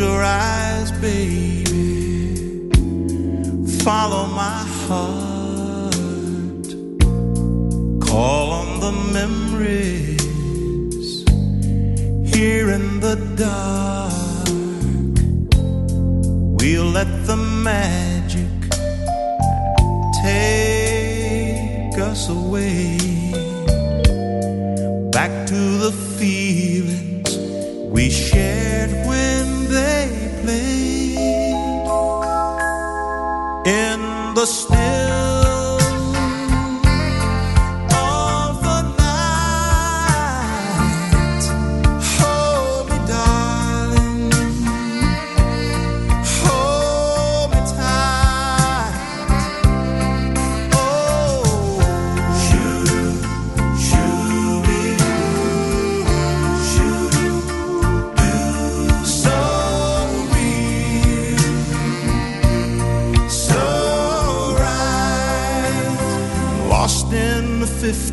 your eyes, baby. Follow my heart. Call on the memories here in the dark. We'll let the magic take us away back to the feelings we shared the still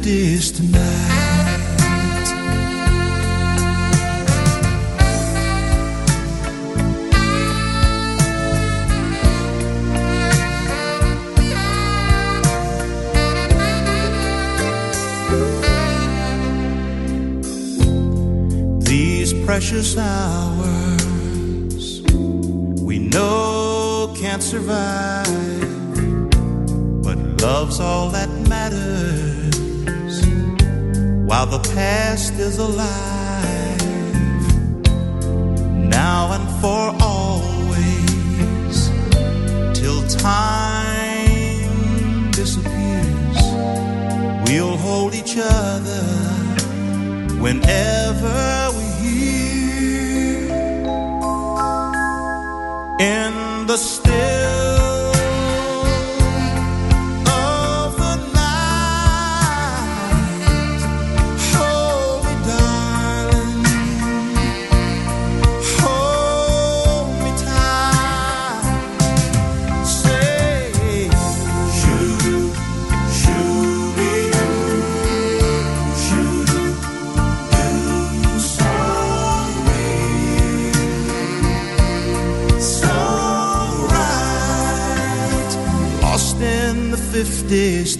tonight. These precious hours we know can't survive, but love's all that while the past is alive, now and for always, till time disappears. We'll hold each other whenever we hear in fifties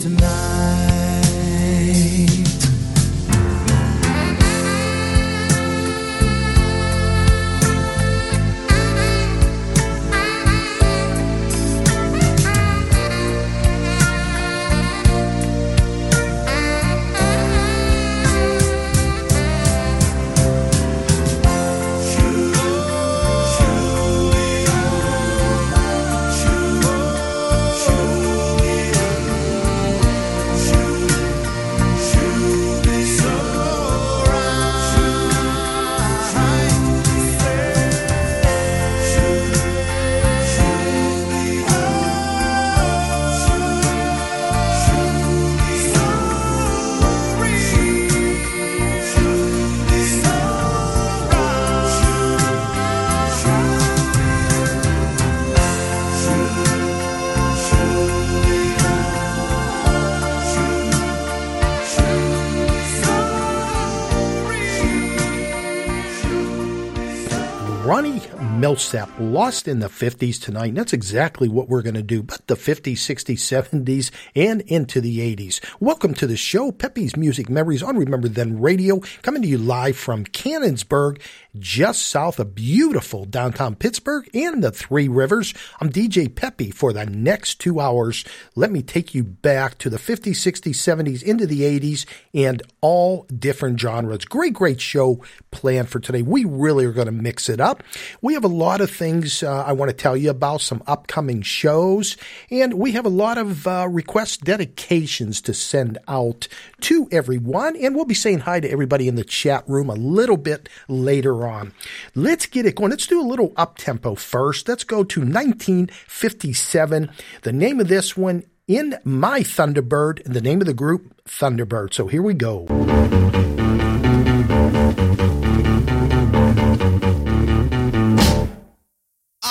Millsap lost in the 50s tonight. That's exactly what we're going to do, but the 50s, 60s, 70s, and into the 80s. Welcome to the show, Pepe's Music Memories on Remember Then Radio, coming to you live from Canonsburg, just south of beautiful downtown Pittsburgh and the Three Rivers. I'm DJ Pepe for the next two hours. Let me take you back to the 50s, 60s, 70s, into the 80s, and all different genres. Great, great show planned for today. We really are going to mix it up. We have a lot of things uh, I want to tell you about, some upcoming shows, and we have a lot of uh, request dedications to send out to everyone. And we'll be saying hi to everybody in the chat room a little bit later on. Let's get it going. Let's do a little up tempo first. Let's go to 1957. The name of this one, In My Thunderbird, the name of the group, Thunderbird. So here we go.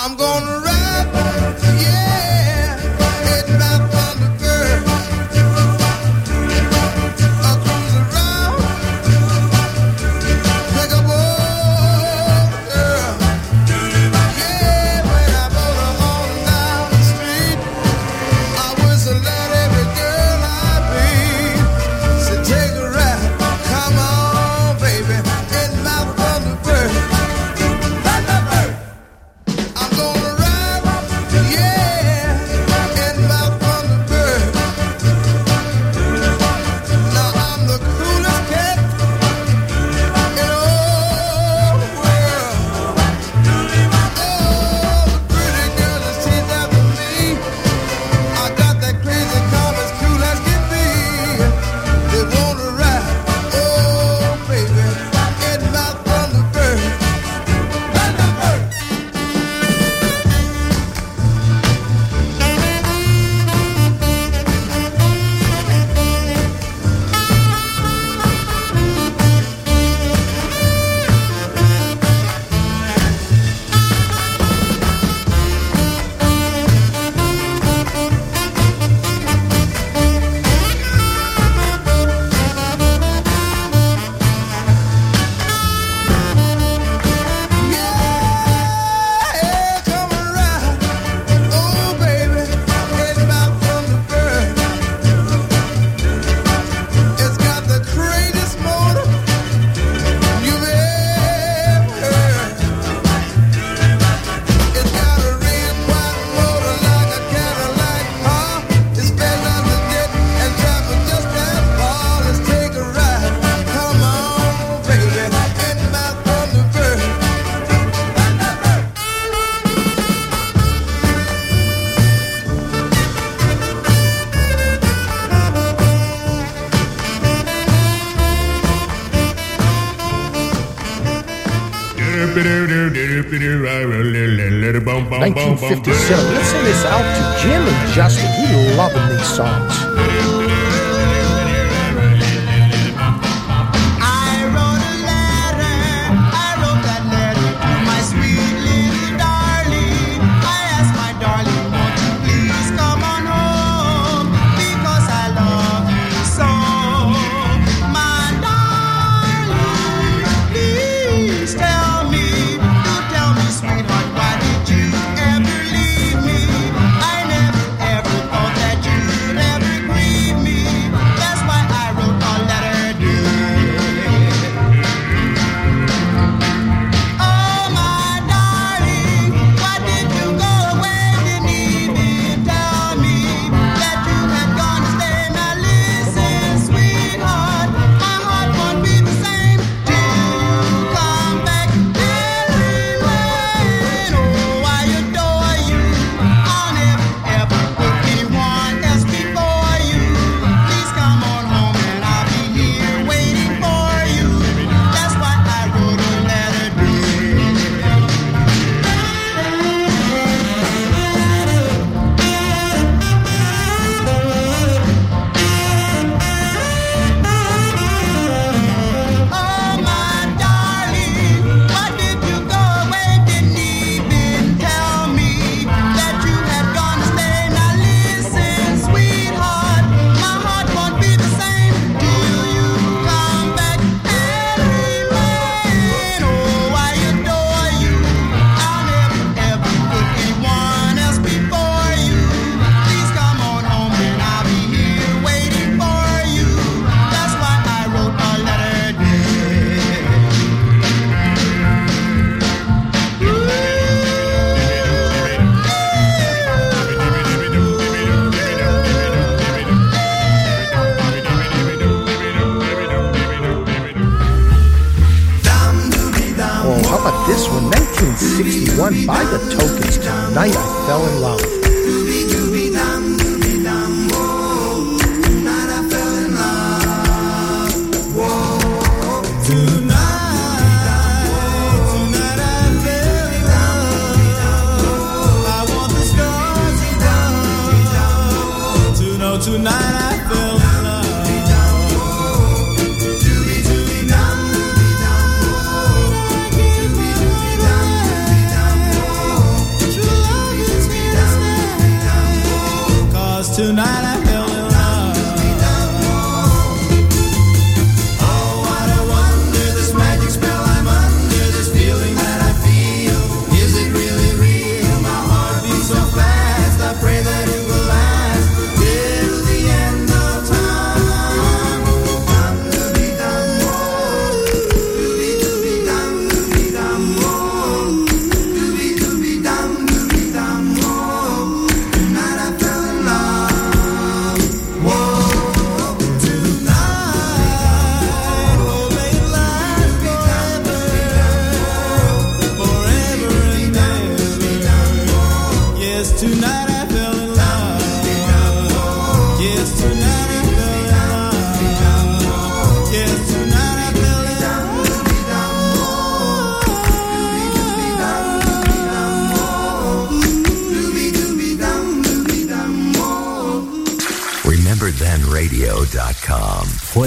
I'm gonna 1957. Let's send this out to Jim and Justin. He loving these songs.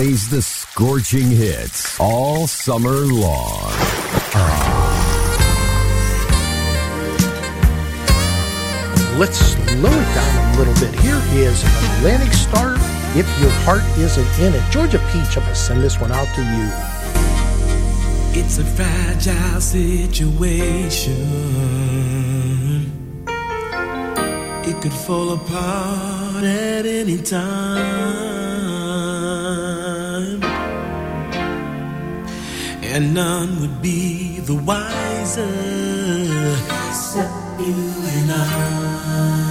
Scorching hits all summer long. Let's slow it down a little bit. Here is Atlantic Starr. If your heart isn't in it, Georgia Peach, I'm gonna send this one out to you. It's a fragile situation. It could fall apart at any time. And none would be the wiser except you and I.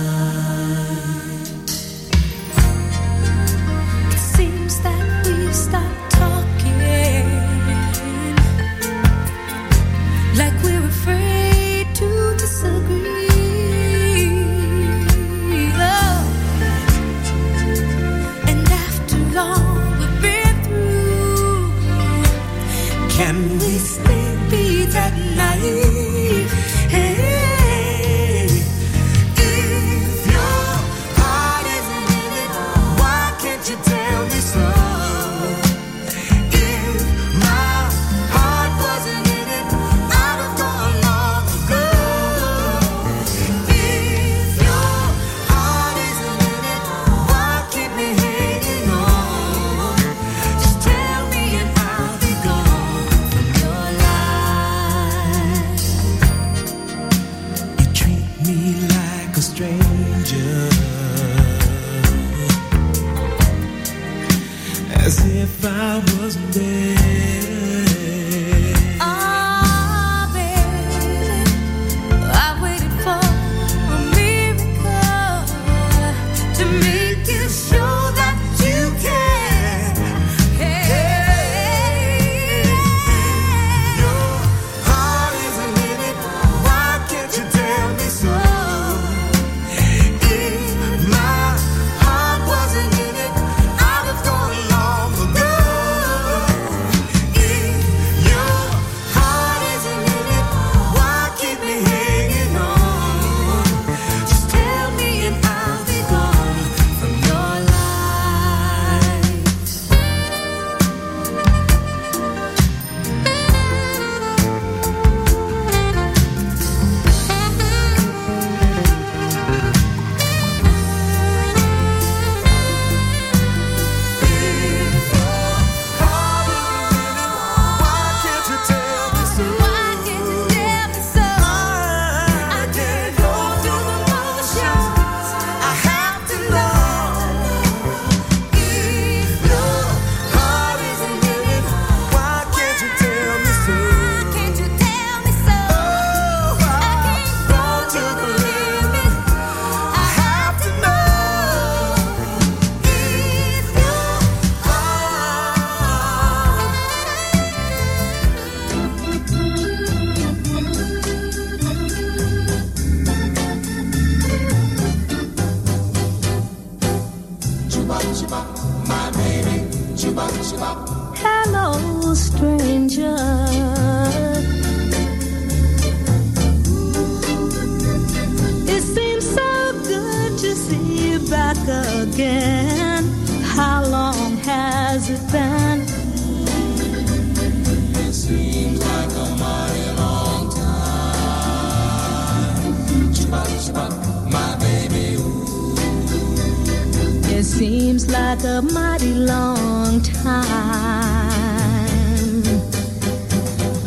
mighty long time.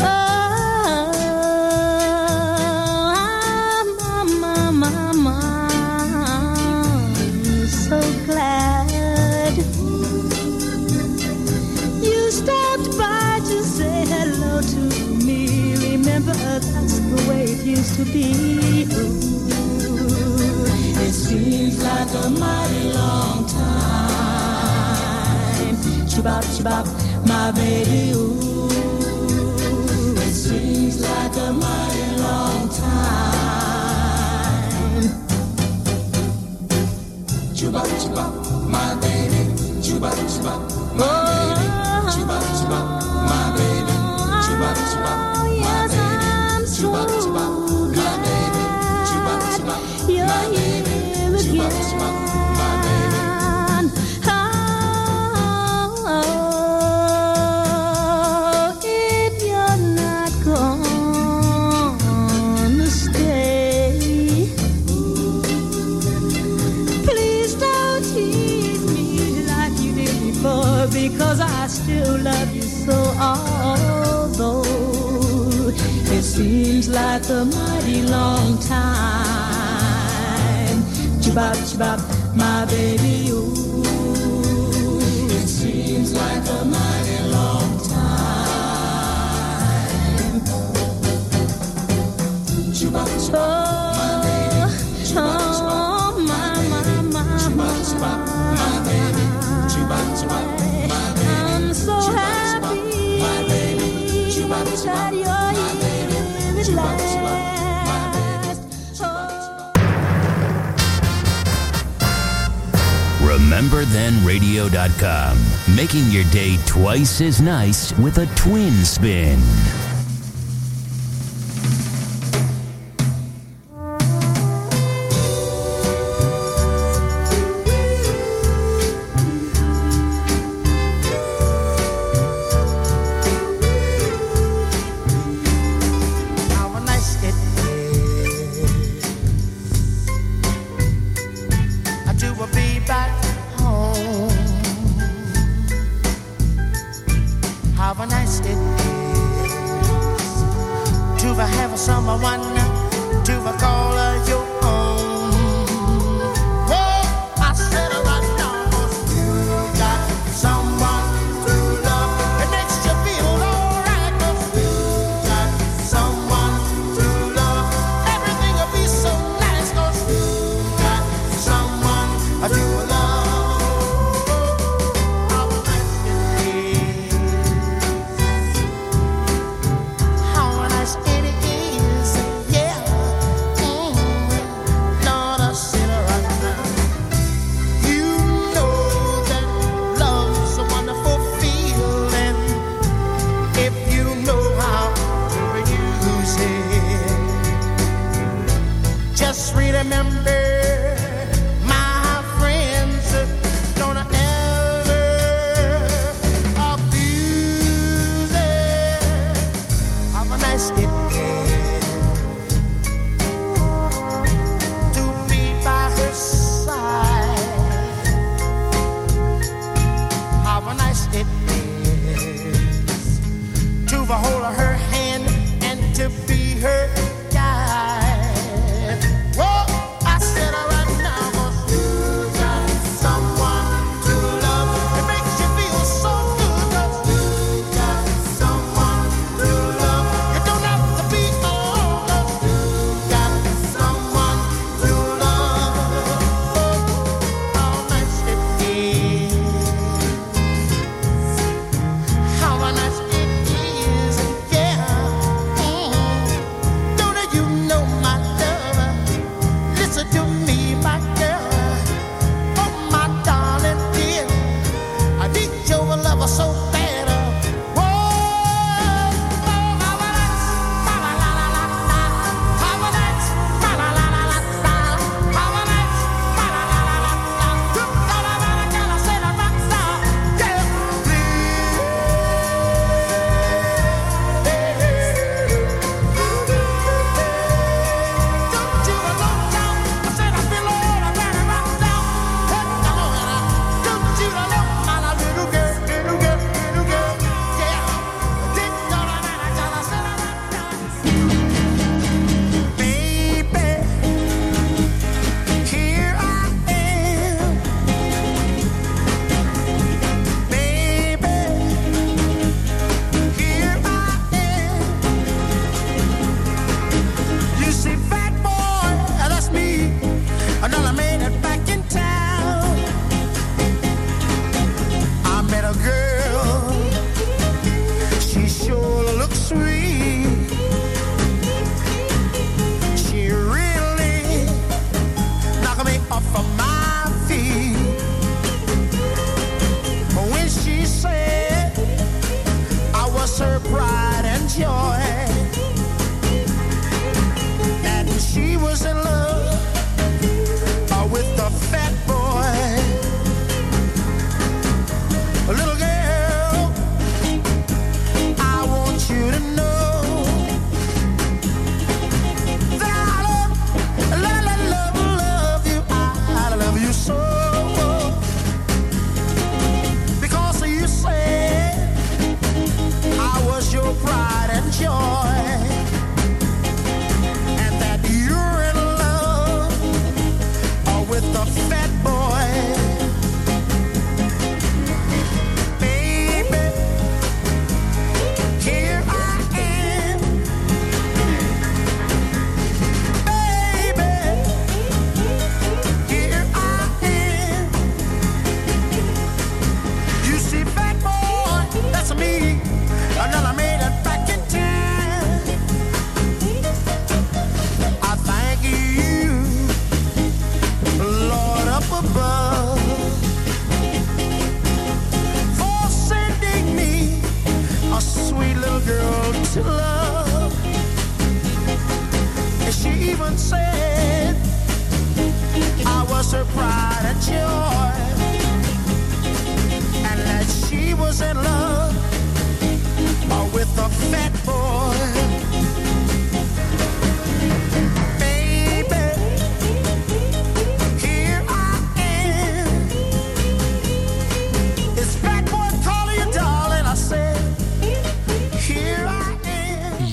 Oh, mama, mama, I'm so glad you stopped by to say hello to me. Remember, that's the way it used to be. Ooh. It seems like a mighty chibop, chibop, my baby, ooh. It seems like a mighty long time. Chibop, chibop, my baby, chibop, chibop, my baby. seems like a mighty long time. Chibop, chibop, my baby, you. beterthanradio.com, making your day twice as nice with a twin spin.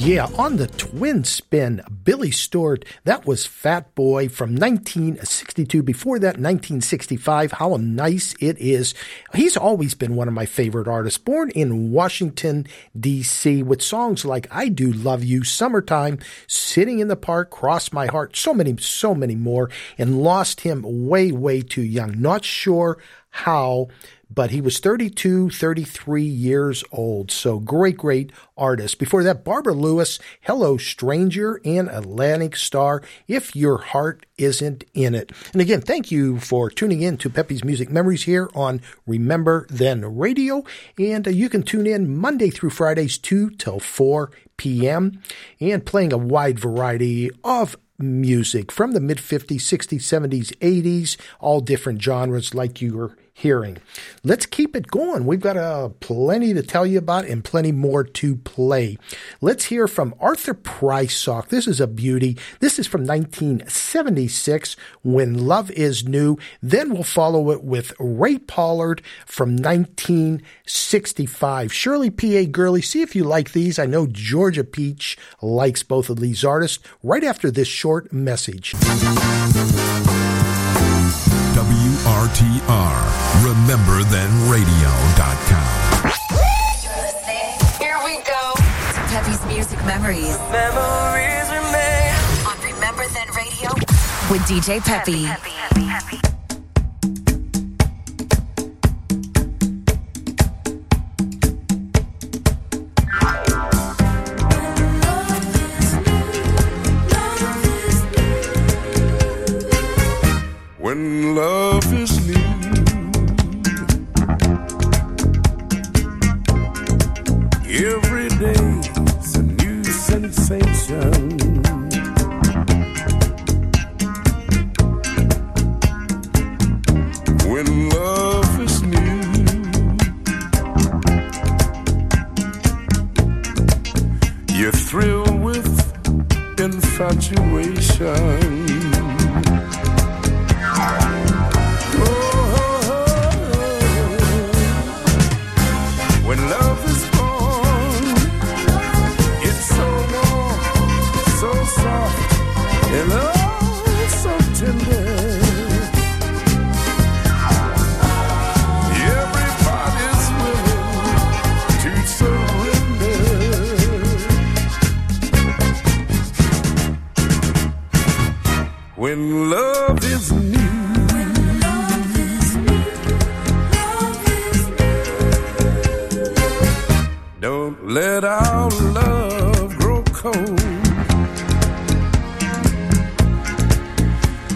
Yeah, on the twin spin, Billy Stewart, that was Fat Boy from 1962. Before that, 1965. How nice it is. He's always been one of my favorite artists. Born in Washington, D.C., with songs like I Do Love You, Summertime, Sitting in the Park, Cross My Heart, so many, so many more, and lost him way, way too young. Not sure how but he was 32, 33 years old. So great, great artist. Before that, Barbara Lewis, Hello Stranger, and Atlantic Starr, If Your Heart Isn't in It. And again, thank you for tuning in to Peppy's Music Memories here on Remember Then Radio. And uh, you can tune in Monday through Fridays, 2 till 4 p.m. and playing a wide variety of music from the mid 50s, 60s, 70s, 80s, all different genres like you were hearing. Let's keep it going. We've got uh, plenty to tell you about and plenty more to play. Let's hear from Arthur Prysock. This is a beauty. This is from 1976, When Love Is New. Then we'll follow it with Ray Pollard from 1965. Shirley P.A. Gurley, see if you like these. I know Georgia Peach likes both of these artists right after this short message. WRTR, RememberThenRadio.com. Here we go. Peppy's Music Memories. Memories remain. On Remember Then Radio with DJ Peppy. When love is new, every day's a new sensation. When love is new, you thrill with infatuation. When love is new. Don't let our love grow cold.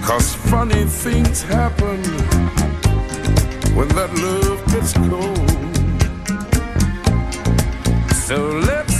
Cause funny things happen when that love gets cold. So let's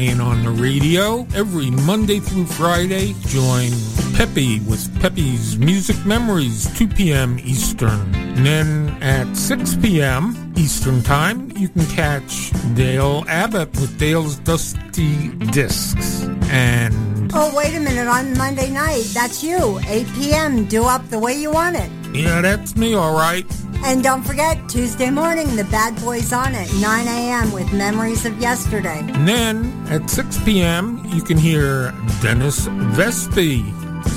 playing on the radio. Every Monday through Friday, join Peppy with Peppy's Music Memories, 2 p.m. Eastern. And then at 6 p.m. Eastern Time, you can catch Dale Abbott with Dale's Dusty Discs. And Oh, wait a minute. On Monday night, that's you. 8 p.m. Doo wop the way you want it. yeah, that's me, all right. And don't forget, Tuesday morning, the Bad Boys on at 9 a.m. with Memories of Yesterday. And then at 6 p.m., you can hear Dennis Vespi,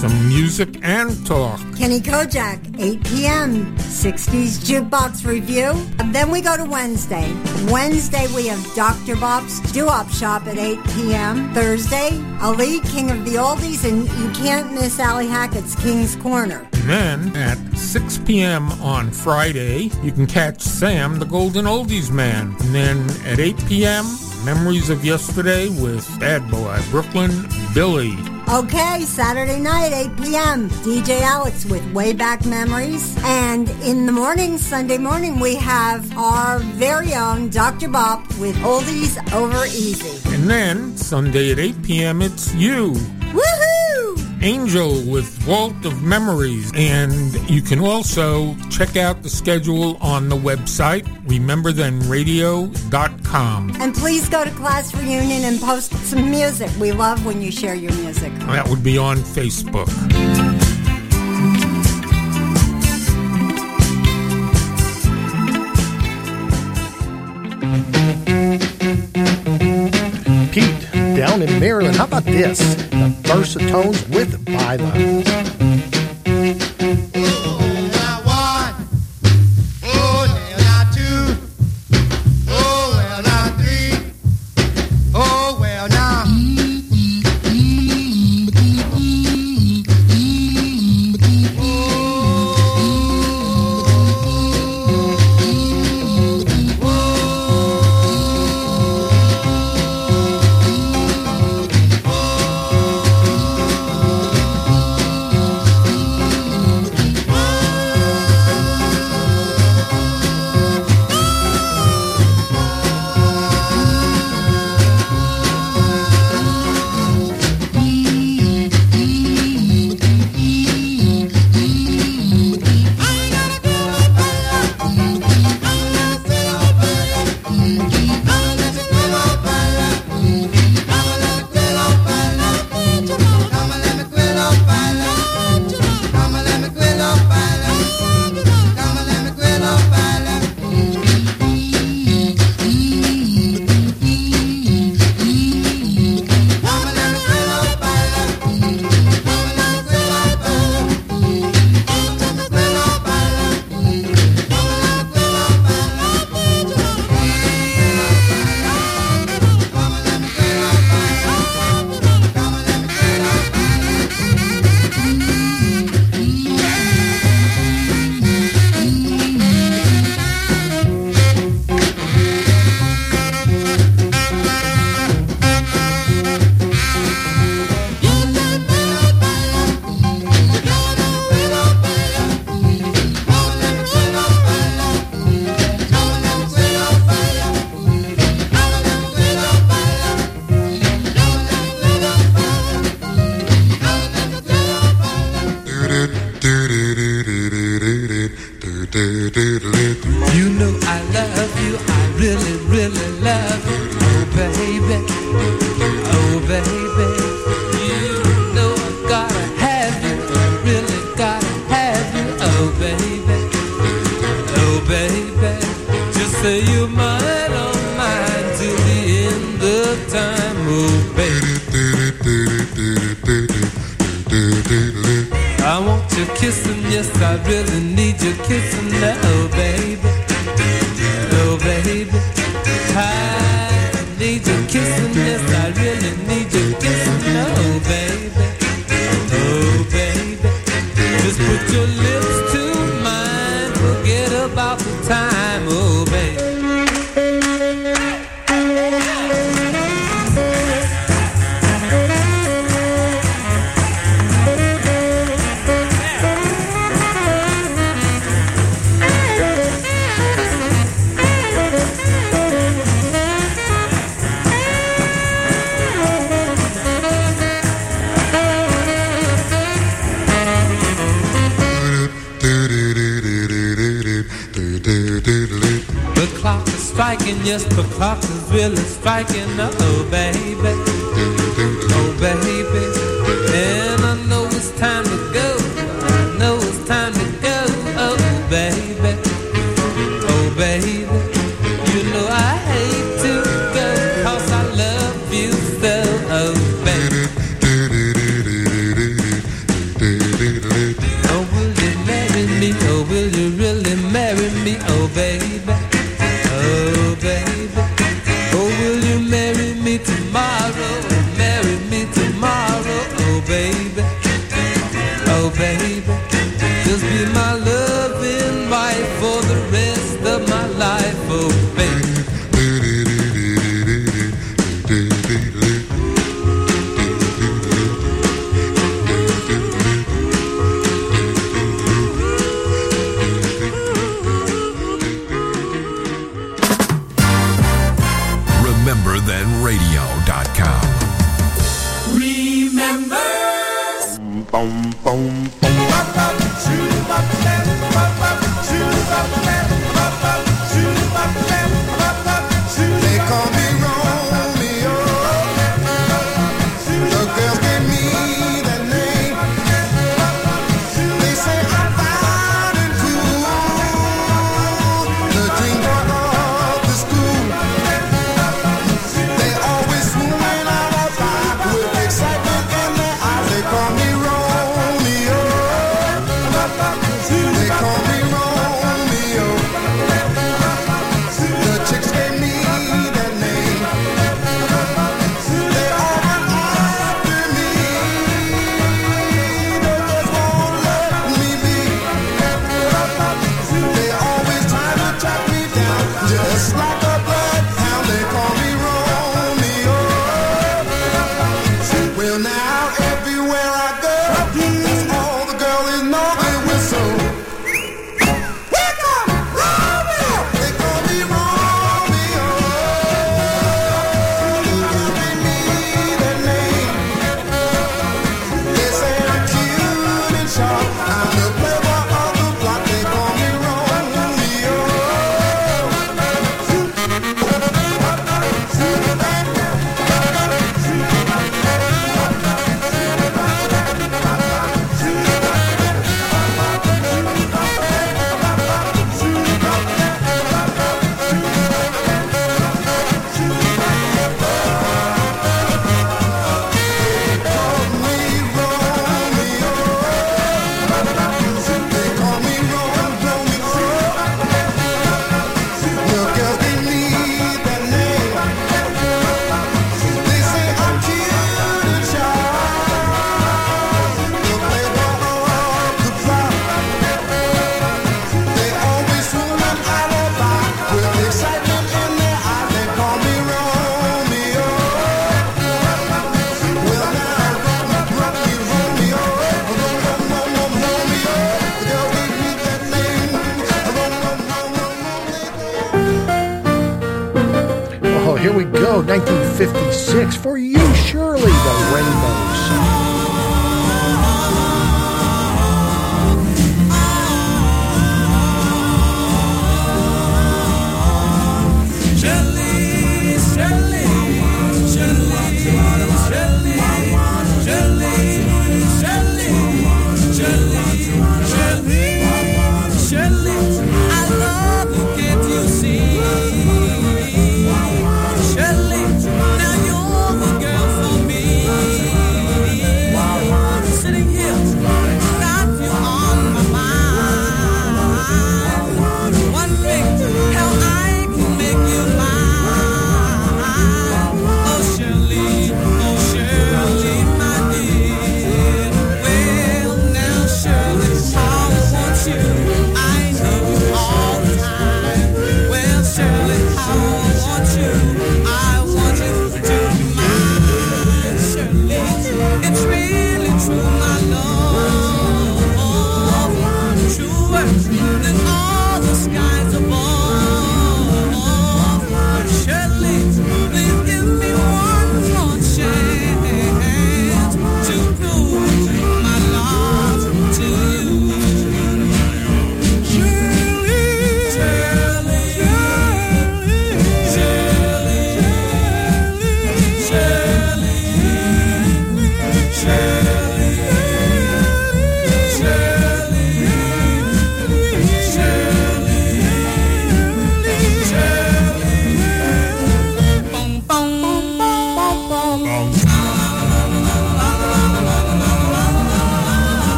some music and talk. Kenny Kojak, 8 p.m. 60s Jukebox Review. And then we go to Wednesday. Wednesday, we have Dr. Bob's Doo-Wop Shop at 8 p.m. Thursday, Ali, King of the Oldies, and you can't miss Ali Hackett's King's Corner. And then at 6 p.m. on Friday, you can catch Sam, the Golden Oldies Man. And then at 8 p.m., Memories of Yesterday with Bad Boy, Brooklyn Billy. Okay, Saturday night, 8 p.m. DJ Alex with Way Back Memories. And in the morning, Sunday morning, we have our very own Dr. Bop with Oldies Over Easy. And then Sunday at 8 p.m., it's you. Woohoo! Angel with Vault of Memories. And you can also check out the schedule on the website, rememberthenradio.com. And please go to class reunion and post some music. We love when you share your music. That would be on Facebook. Down in Maryland. How about this? The Versatones with Byla.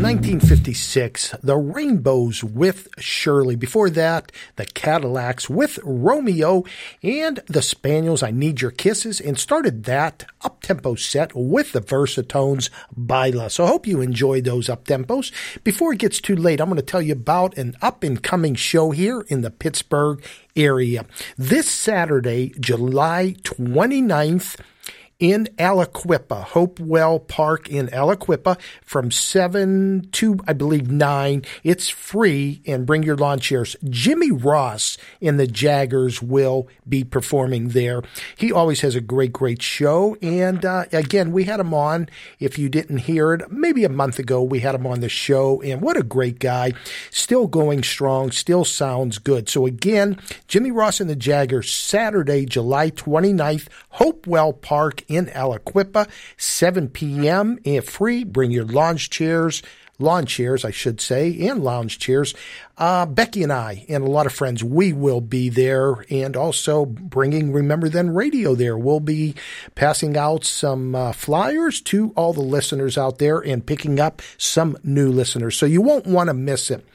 1956, The Rainbows with Shirley. Before that, The Cadillacs with Romeo and The Spaniels, I Need Your Kisses, and started that up-tempo set with the Versatones, Baila. So I hope you enjoyed those up-tempos. Before it gets too late, I'm going to tell you about an up-and-coming show here in the Pittsburgh area. This Saturday, July 29th, in Aliquippa, Hopewell Park in Aliquippa from 7 to, I believe, 9. It's free and bring your lawn chairs. Jimmy Ross and the Jaggerz will be performing there. He always has a great, great show. And uh, again, we had him on, if you didn't hear it, maybe a month ago, we had him on the show. And what a great guy. Still going strong, still sounds good. So again, Jimmy Ross and the Jaggerz, Saturday, July 29th, Hopewell Park in Aliquippa, 7 p.m. free. Bring your lounge chairs, lawn chairs, I should say, and lounge chairs. Uh, Becky and I and a lot of friends, we will be there and also bringing Remember Then Radio there. We'll be passing out some uh, flyers to all the listeners out there and picking up some new listeners. So you won't want to miss it.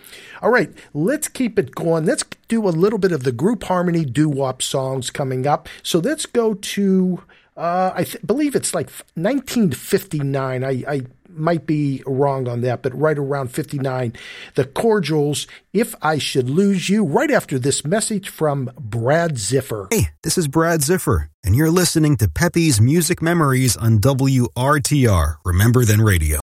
All right, let's keep it going. Let's do a little bit of the group harmony doo wop songs coming up. So let's go to uh, I th- believe it's like 1959. I, I might be wrong on that, but right around 59. The Cordials, If I Should Lose You, right after this message from Brad Ziffer. Hey, this is Brad Ziffer, and you're listening to Pepe's Music Memories on WRTR, Remember Then Radio.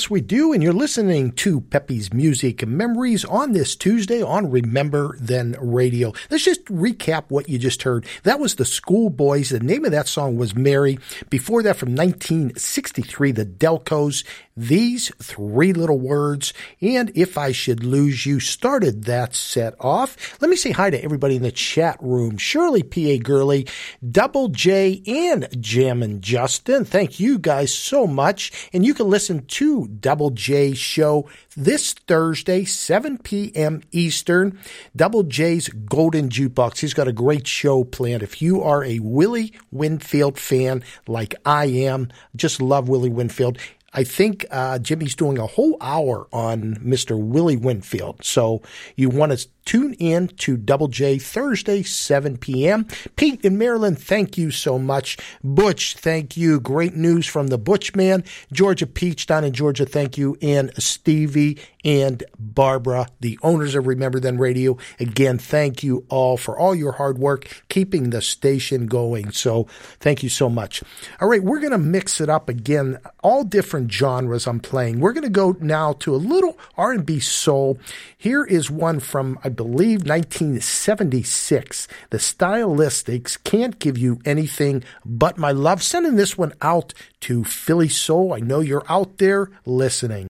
Yes, we do. And you're listening to Pepe's Music Memories on this Tuesday on Remember Then Radio. Let's just recap what you just heard. That was the Schoolboys. The name of that song was Mary. Before that, from 1963, the Delcos. These three little words, and if I should lose you, started that set off. Let me say hi to everybody in the chat room. Shirley P.A. Gurley, Double J, and Jammin' Justin. Thank you guys so much. And you can listen to Double J show this Thursday, 7 p.m. Eastern. Double J's Golden Jukebox. He's got a great show planned. If you are a Willie Winfield fan like I am, just love Willie Winfield. I think uh, Jimmy's doing a whole hour on Mr. Willie Winfield. So you want to tune in to Double J Thursday, 7 p.m. Pete in Maryland, thank you so much. Butch, thank you. Great news from the Butch man. Georgia Peach down in Georgia, thank you. And Stevie and Barbara, the owners of Remember Then Radio. Again, thank you all for all your hard work keeping the station going. So thank you so much. All right, we're going to mix it up again. All different genres I'm playing. We're going to go now to a little R&B soul. Here is one from, I believe, 1976. The Stylistics can't give you anything but my love. Sending this one out to Philly Soul. I know you're out there listening.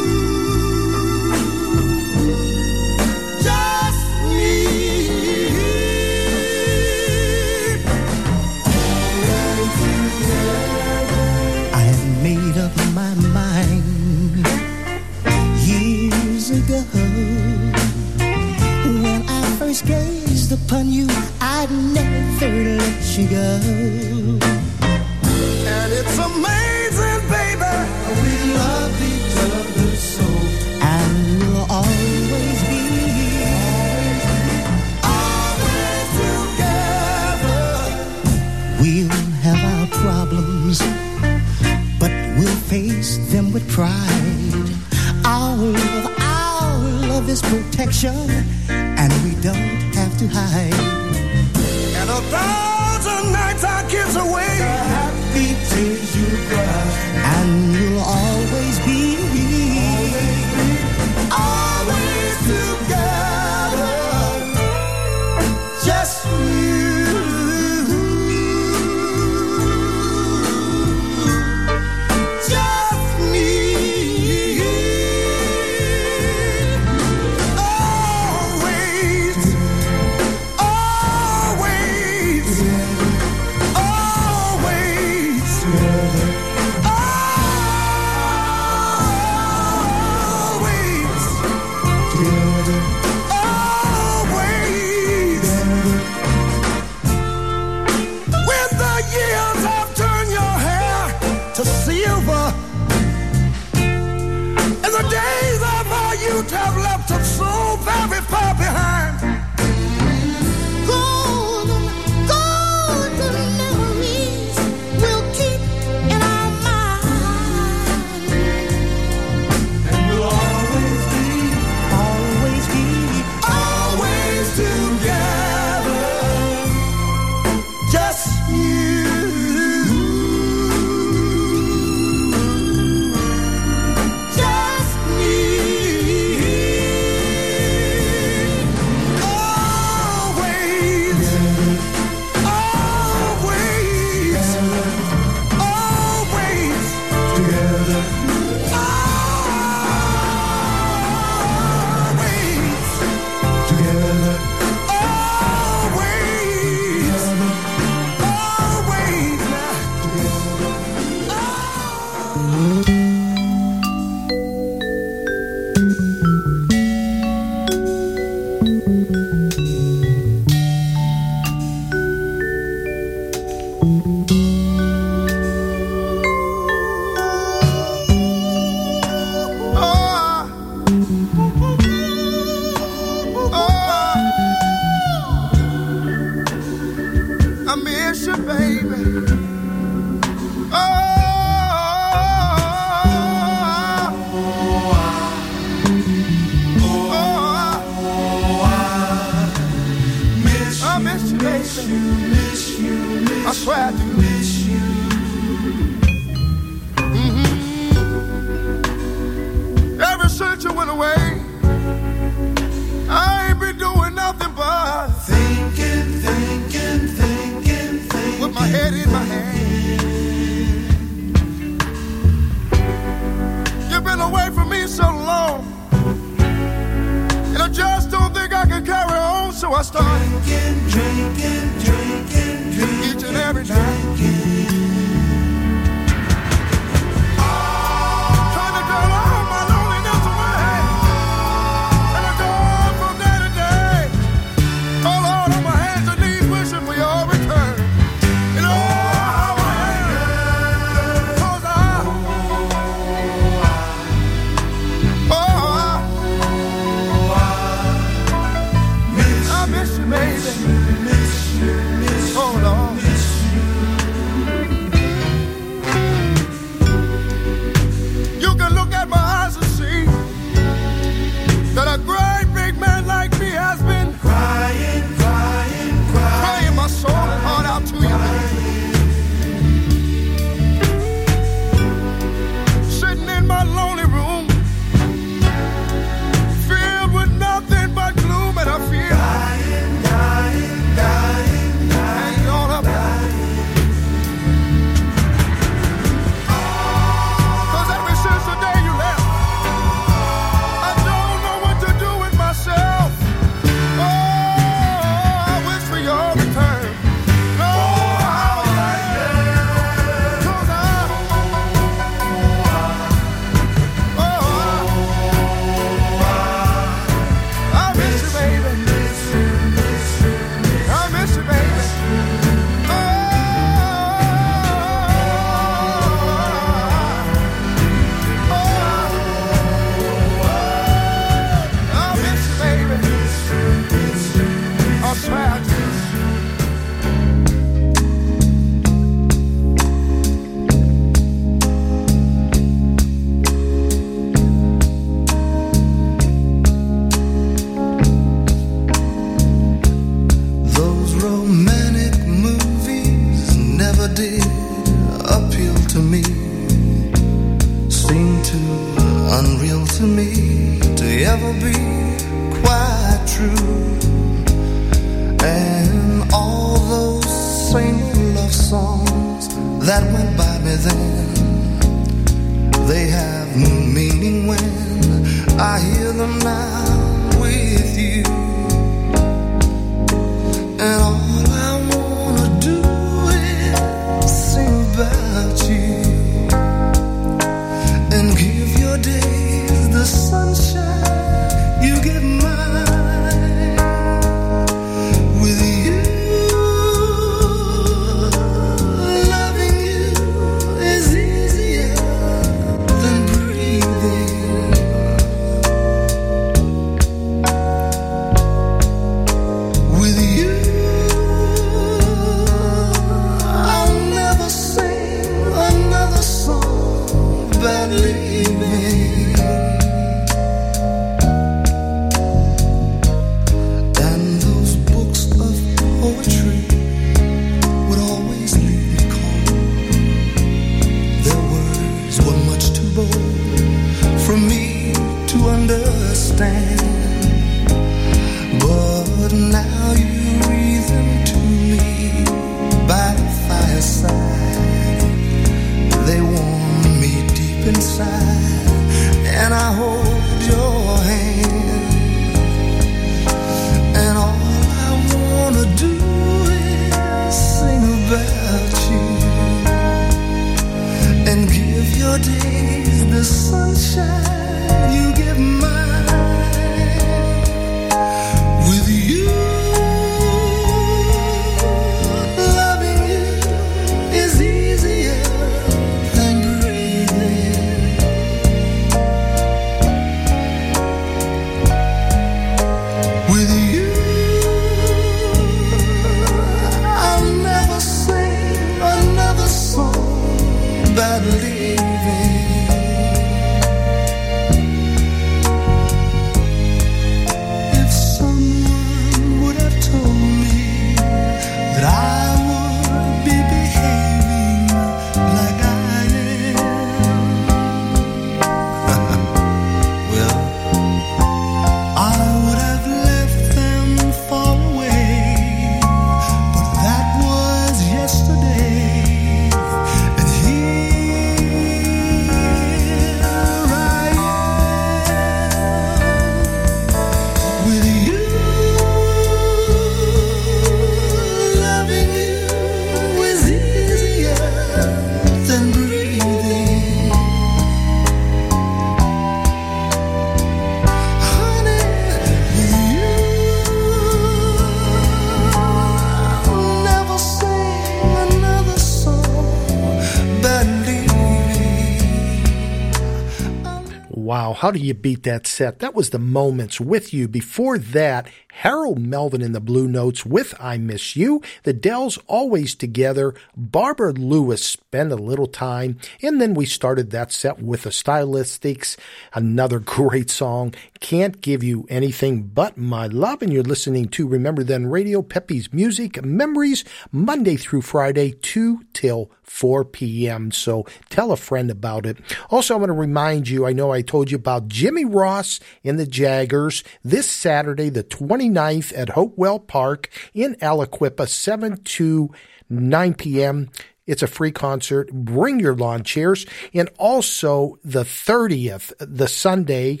How do you beat that set? That was the moments with you. Before that, Harold Melvin in the Blue Notes with I Miss You, the Dells Always Together, Barbara Lewis Spend a Little Time, and then we started that set with the Stylistics, another great song, Can't Give You Anything But My Love, and you're listening to Remember Then Radio, Pepe's Music Memories, Monday through Friday, 2 till 4 p.m. So tell a friend about it. Also, I want to remind you, I know I told you about Jimmy Ross and the Jaggerz this Saturday, the 29th at Hopewell Park in Aliquippa, 7 to 9 p.m. It's a free concert. Bring your lawn chairs. And also the 30th, the Sunday,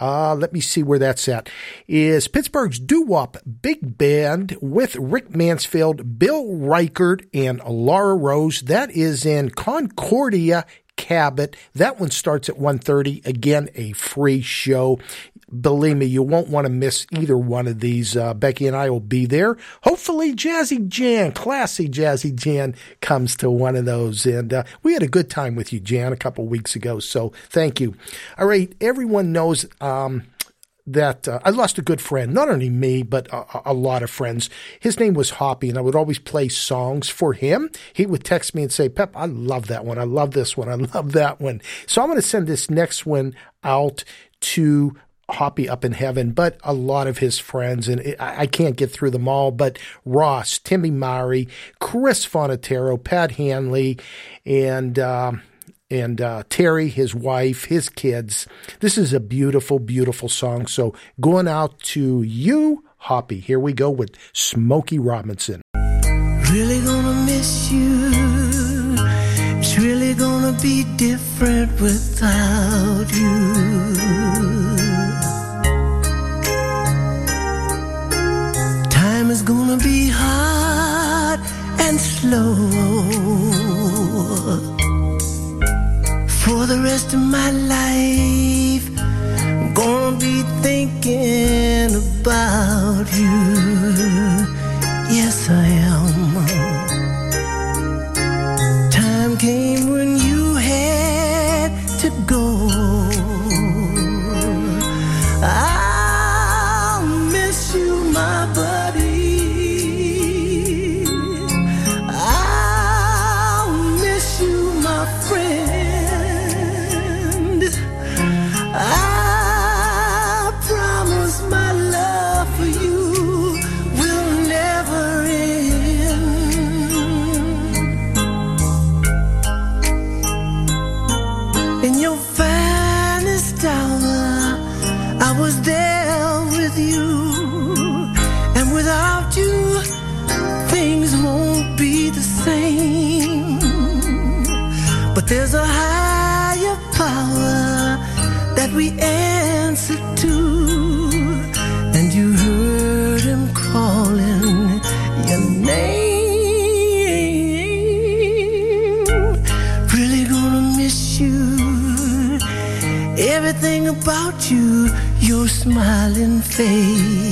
uh, let me see where that's at. Is Pittsburgh's doo wop big band with Rick Mansfield, Bill Reichert, and Laura Rose. That is in Concordia, Cabot. That one starts at 1.30. Again, a free show. Believe me, you won't want to miss either one of these. Uh, Becky and I will be there. Hopefully, Jazzy Jan, classy Jazzy Jan, comes to one of those. And uh, we had a good time with you, Jan, a couple weeks ago. So thank you. All right, everyone knows. Um, that uh, I lost a good friend, not only me, but a, a, lot of friends. His name was Hoppy, and I would always play songs for him. He would text me and say, Pep, I love that one. I love this one. I love that one. So I'm going to send this next one out to Hoppy up in heaven, but a lot of his friends, and it, I can't get through them all, but Ross, Timmy Murray, Chris Fonatero, Pat Hanley, and, um, and uh, Terry, his wife, his kids. This is a beautiful, beautiful song. So going out to you, Hoppy. Here we go with Smokey Robinson. Really gonna miss you. It's really gonna be different without you. Time is gonna be hard and slow for the rest of my life. I'm gonna be thinking about you. Yes, I am. Time came In your finest hour, I was there with you, and without you, things won't be the same. But there's a higher smiling face.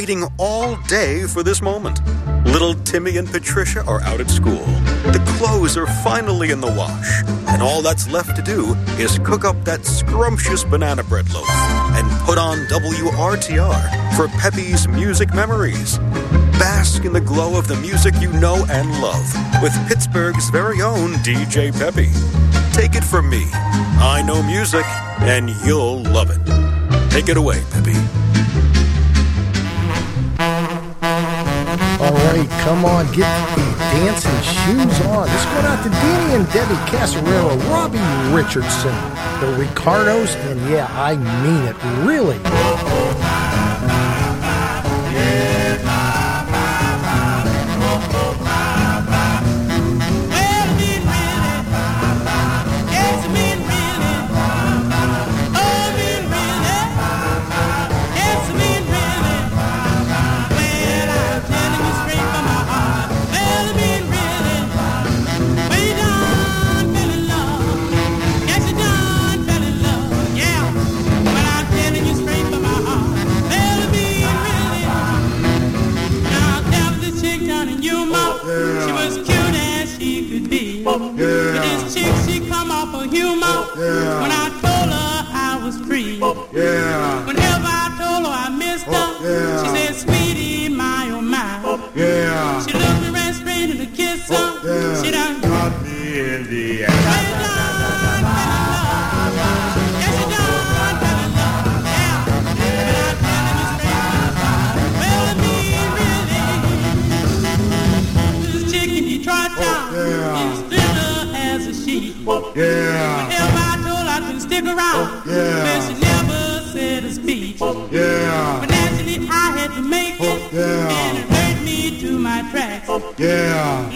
Waiting all day for this moment. Little Timmy and Patricia are out at school. The clothes are finally in the wash, and all that's left to do is cook up that scrumptious banana bread loaf and put on WRTR for Peppy's Music Memories. Bask in the glow of the music you know and love with Pittsburgh's very own DJ Peppy. Take it from me. I know music, and you'll love it. Take it away, Peppy. Come on, get the dancing shoes on. This going out to Deanie and Debbie Casarello, Robbie Richardson, the Ricardos, and yeah, I mean it, really. Thinner as oh, a sheet. Yeah. Whenever I told her I couldn't stick around, Yeah. but she never said a speech. Yeah. But naturally I had to make it, oh, Yeah. and it hurt me to my tracks. Oh, yeah.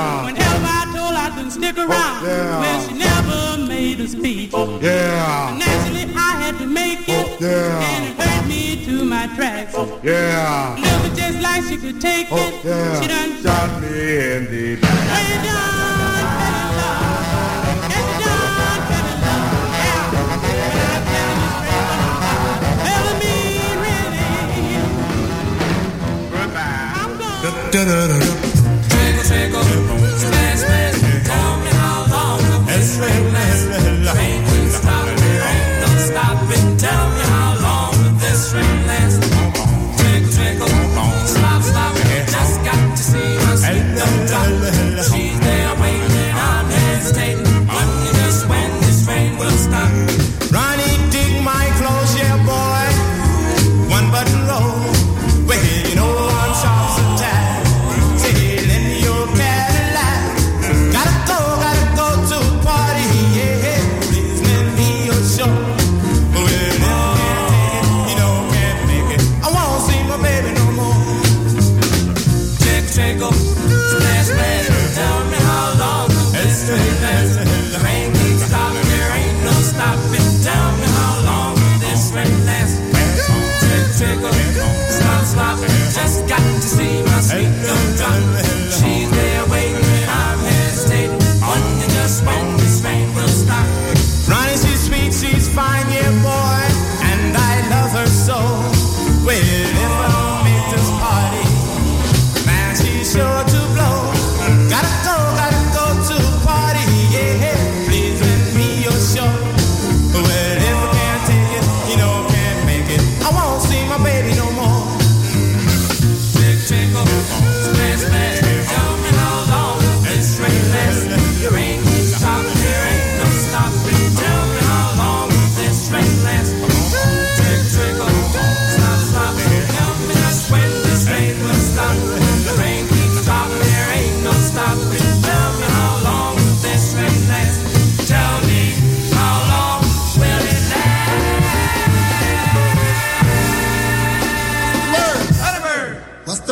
Yeah. Whenever I told her I couldn't stick around, Yeah. well, she never made a speech. Yeah. Naturally, I had to make it, Yeah. and it hurt me to my tracks. Yeah. Looking just like she could take it, Yeah. she done Got me in the Twinkle,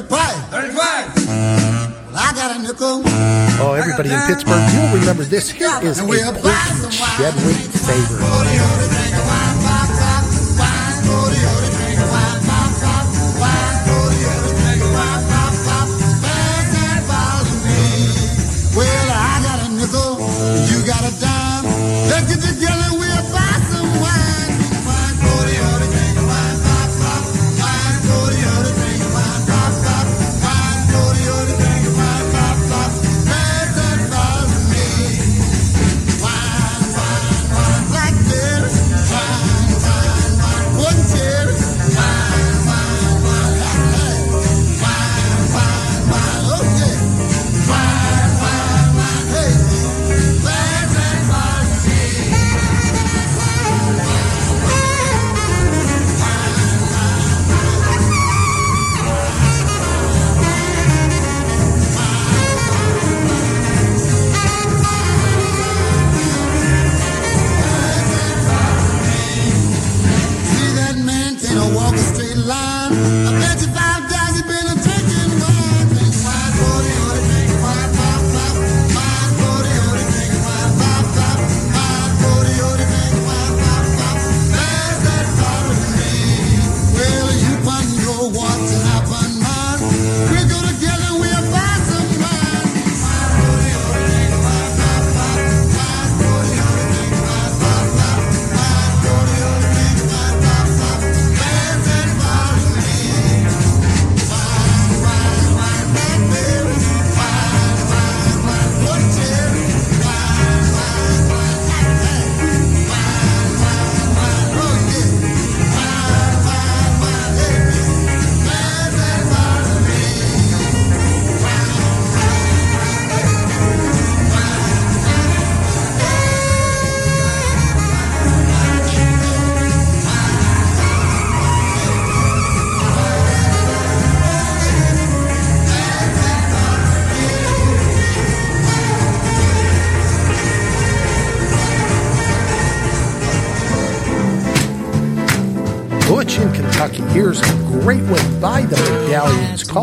the 35. Oh, everybody in Pittsburgh, you'll remember this. Here is a Chedwick favorite.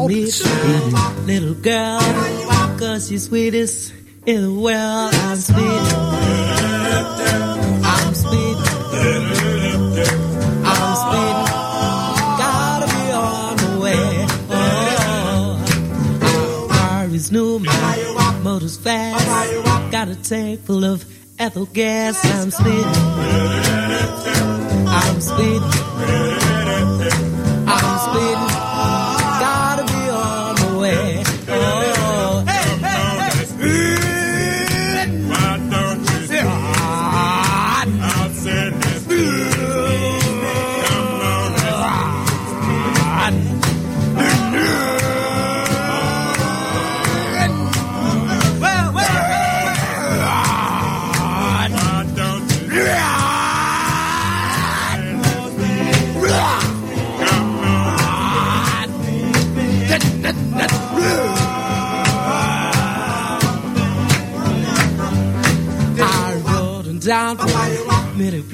me, little girl, cause you're sweetest in the world. I'm sweet, I'm sweet, I'm sweet. Gotta be on the way. Oh, car is new, my motor's fast. Got a tank full of ethyl gas. I'm sweet, I'm sweet.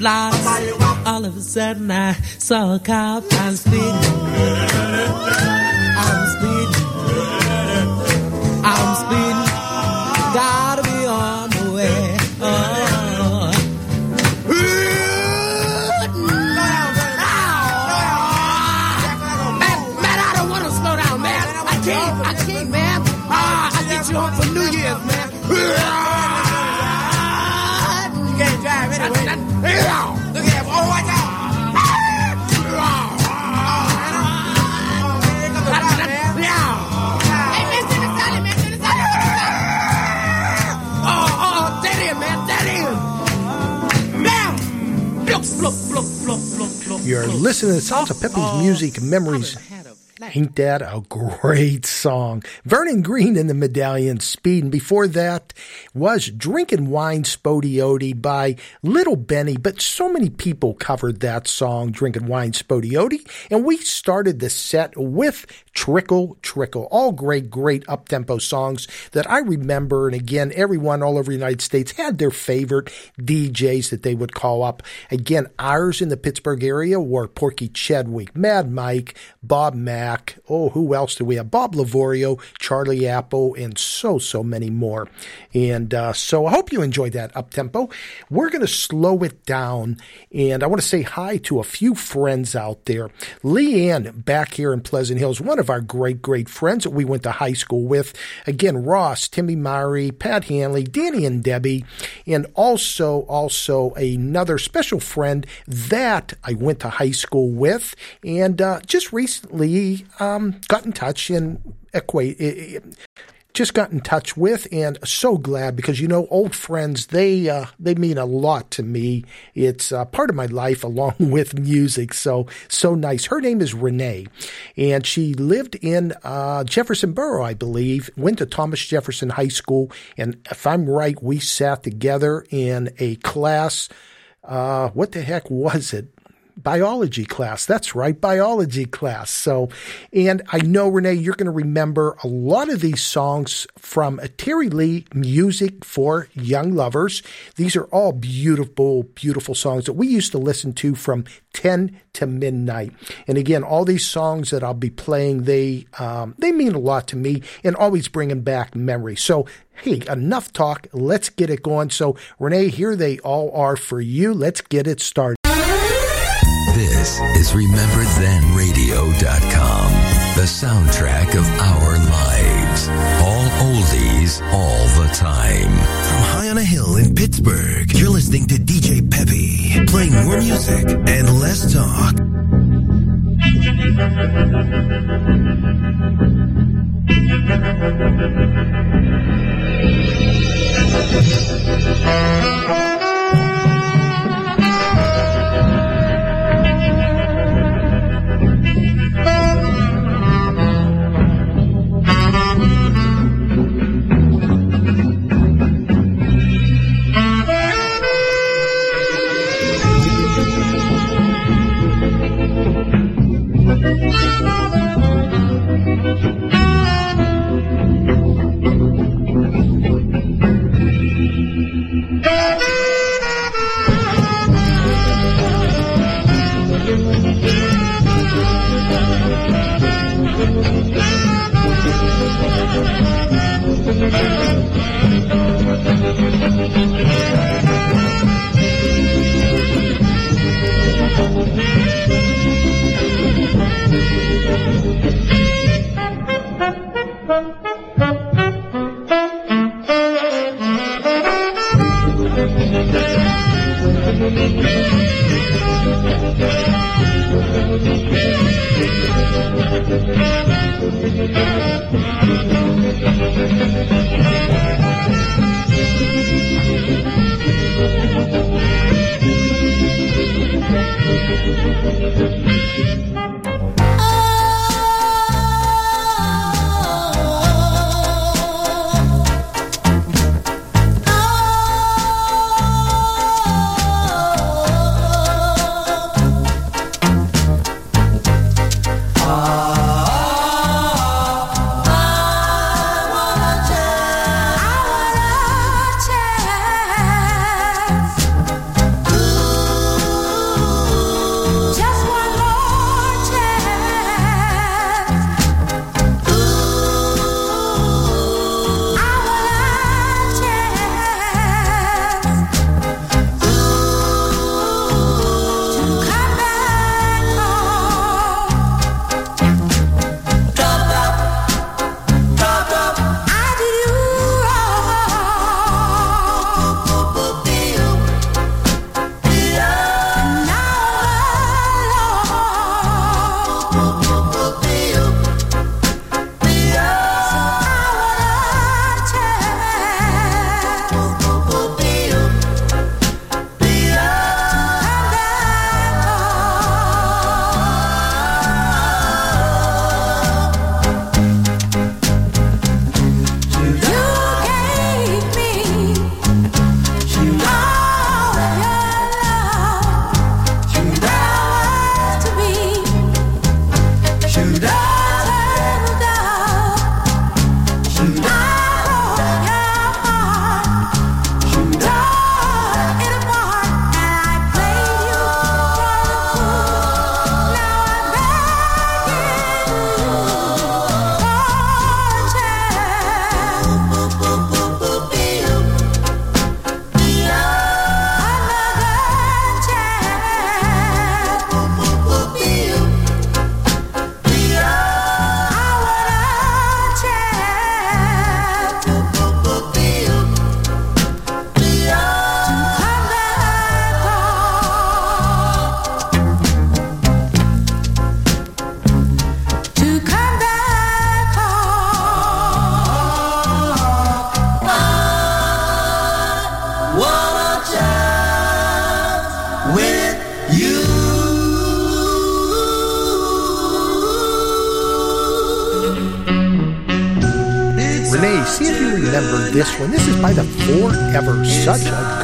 flies. All of a sudden, I saw a cop and speeding. You're listening to Sounds of Pepe's Music Memories. Ain't that a great song? Vernon Green and the Medallion Speed. And before that was Drinking Wine Spo-Dee-O-Dee by Little Benny. But so many people covered that song, Drinking Wine Spo-Dee-O-Dee. And we started the set with Trickle Trickle. All great, great up tempo songs that I remember. And again, everyone all over the United States had their favorite DJs that they would call up. Again, ours in the Pittsburgh area were Porky Chedwick, Mad Mike, Bob Mack. Oh, who else do we have? Bob Lavorio, Charlie Apple, and so, so many more. And uh, so I hope you enjoyed that up tempo. We're going to slow it down. And I want to say hi to a few friends out there. Leanne back here in Pleasant Hills, one of our great, great friends that we went to high school with. Again, Ross, Timmy Murray, Pat Hanley, Danny and Debbie, and also, also another special friend that I went to high school with and uh, just recently um, got in touch and equate just got in touch with and so glad because you know old friends they uh, they mean a lot to me. It's uh, part of my life along with music so so nice. Her name is renee and she lived in uh, jefferson borough i believe. Went to thomas jefferson high school and if i'm right we sat together in a class uh, what the heck was it biology class. That's right, biology class. So, and I know, Renee, you're going to remember a lot of these songs from Terry Lee Music for Young Lovers. These are all beautiful, beautiful songs that we used to listen to from 10 to midnight. And again, all these songs that I'll be playing, they, um, they mean a lot to me and always bringing back memories. So, hey, enough talk. Let's get it going. So, Renee, here they all are for you. Let's get it started. This is RememberThenRadio.com, the soundtrack of our lives. All oldies, all the time. From high on a hill in Pittsburgh, you're listening to DJ Peppy, playing more music and less talk.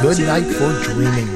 good night for dreaming.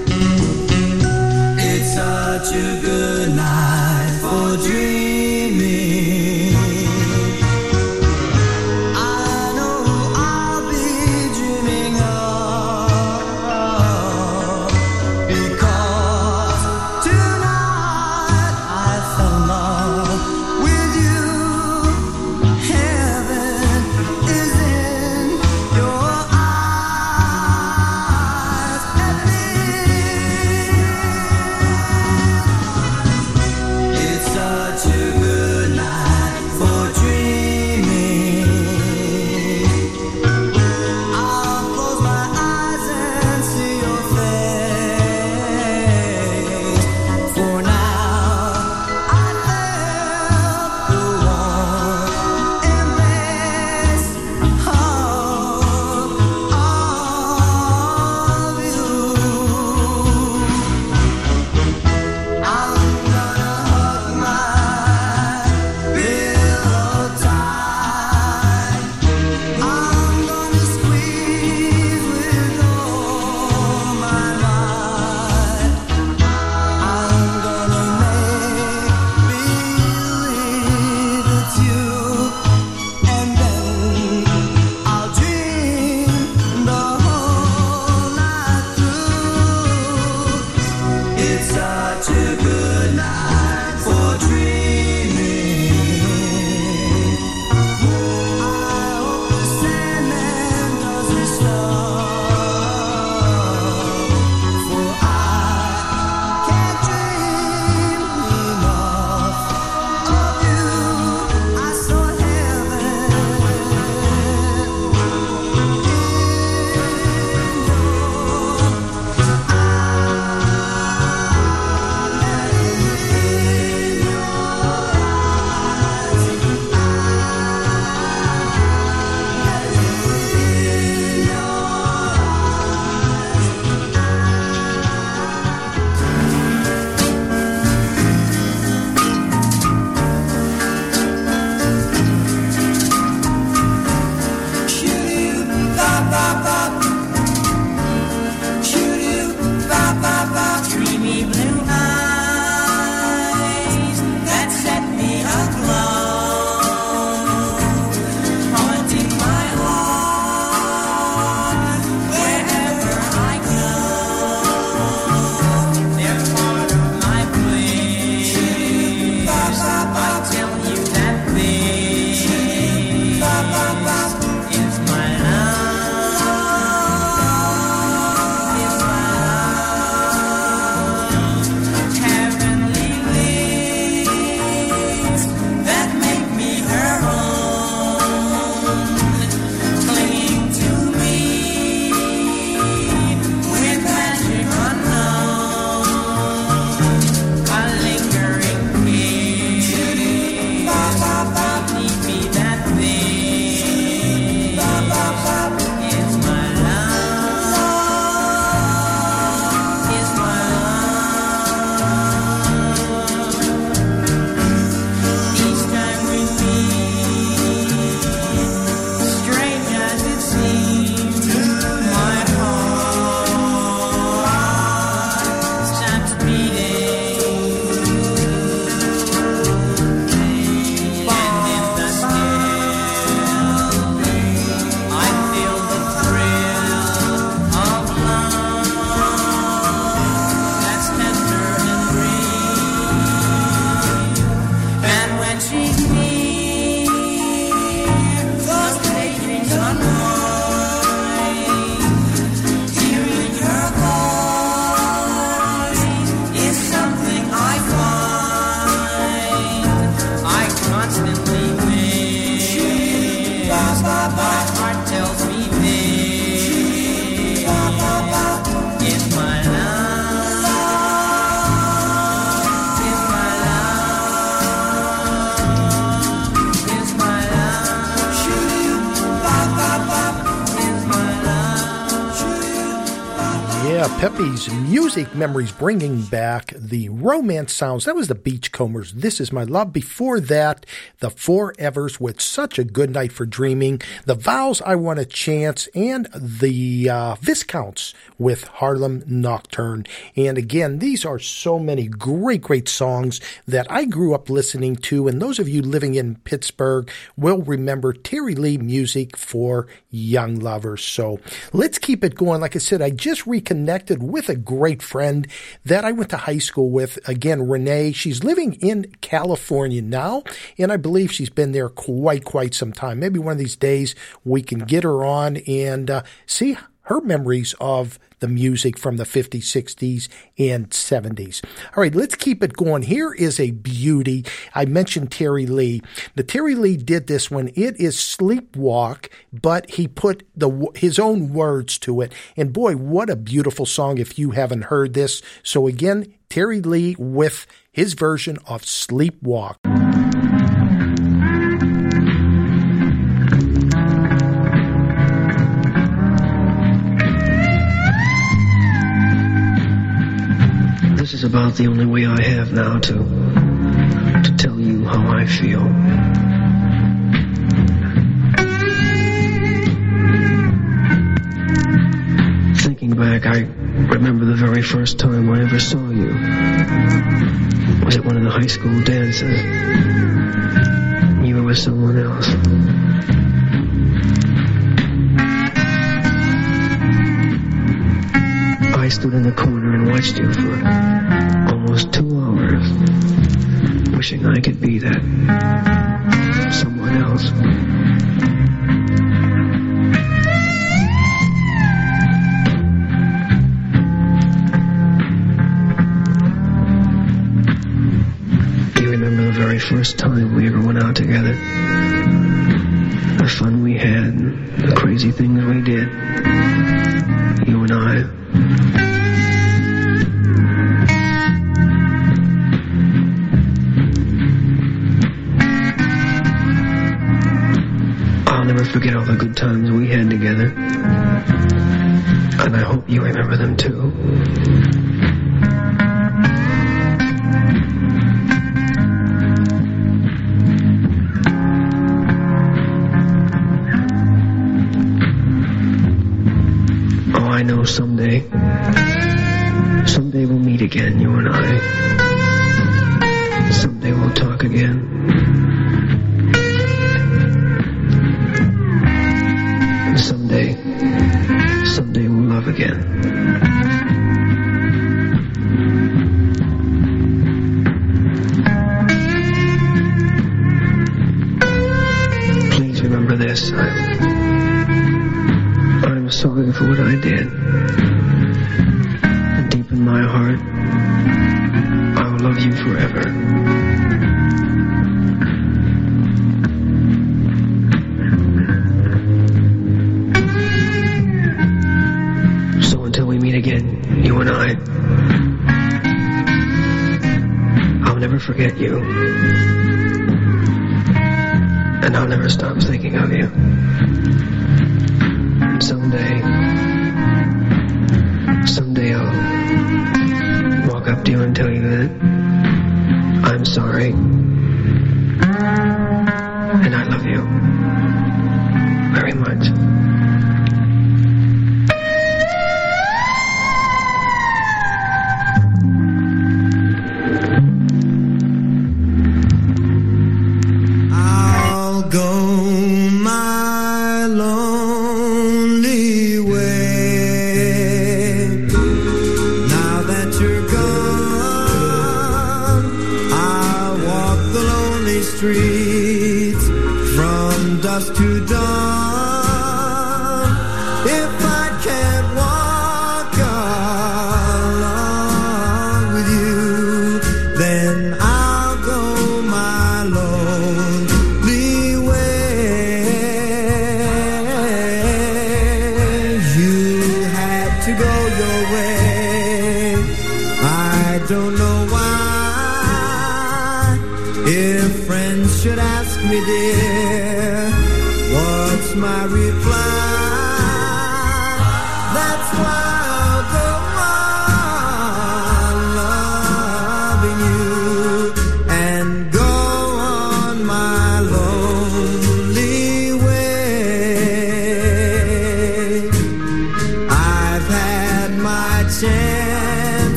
Music memories bringing back the romance sounds. That was the Beachcombers. This is my love. Before that, the Forevers with such a good night for dreaming. The Vows I Want a Chance and the uh, Viscounts with Harlem Nocturne. And again, these are so many great, great songs that I grew up listening to. And those of you living in Pittsburgh will remember Terry Lee music for young lovers. So let's keep it going. Like I said, I just reconnected with a great friend that I went to high school with. Again, Renee. She's living in California now, and I believe she's been there quite, quite some time. Maybe one of these days we can get her on and uh, see her memories of the music from the 50s, 60s, and 70s. All right, let's keep it going. Here is a beauty. I mentioned Terry Lee. The Terry Lee did this one. It is Sleepwalk, but he put the his own words to it. And boy, what a beautiful song if you haven't heard this. So again, Terry Lee with his version of Sleepwalk. About the only way I have now to to tell you how I feel. Thinking back, I remember the very first time I ever saw you. It was at one of the high school dances. You were with someone else. I stood in the corner and watched you for almost two hours, wishing I could be that someone else. Do you remember the very first time we ever went out together? The fun we had, the crazy things we did. You and I. never forget all the good times we had together. And I hope you remember them too. Oh, I know someday. Someday we'll meet again, you and I. Someday we'll talk again. Again.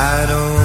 I don't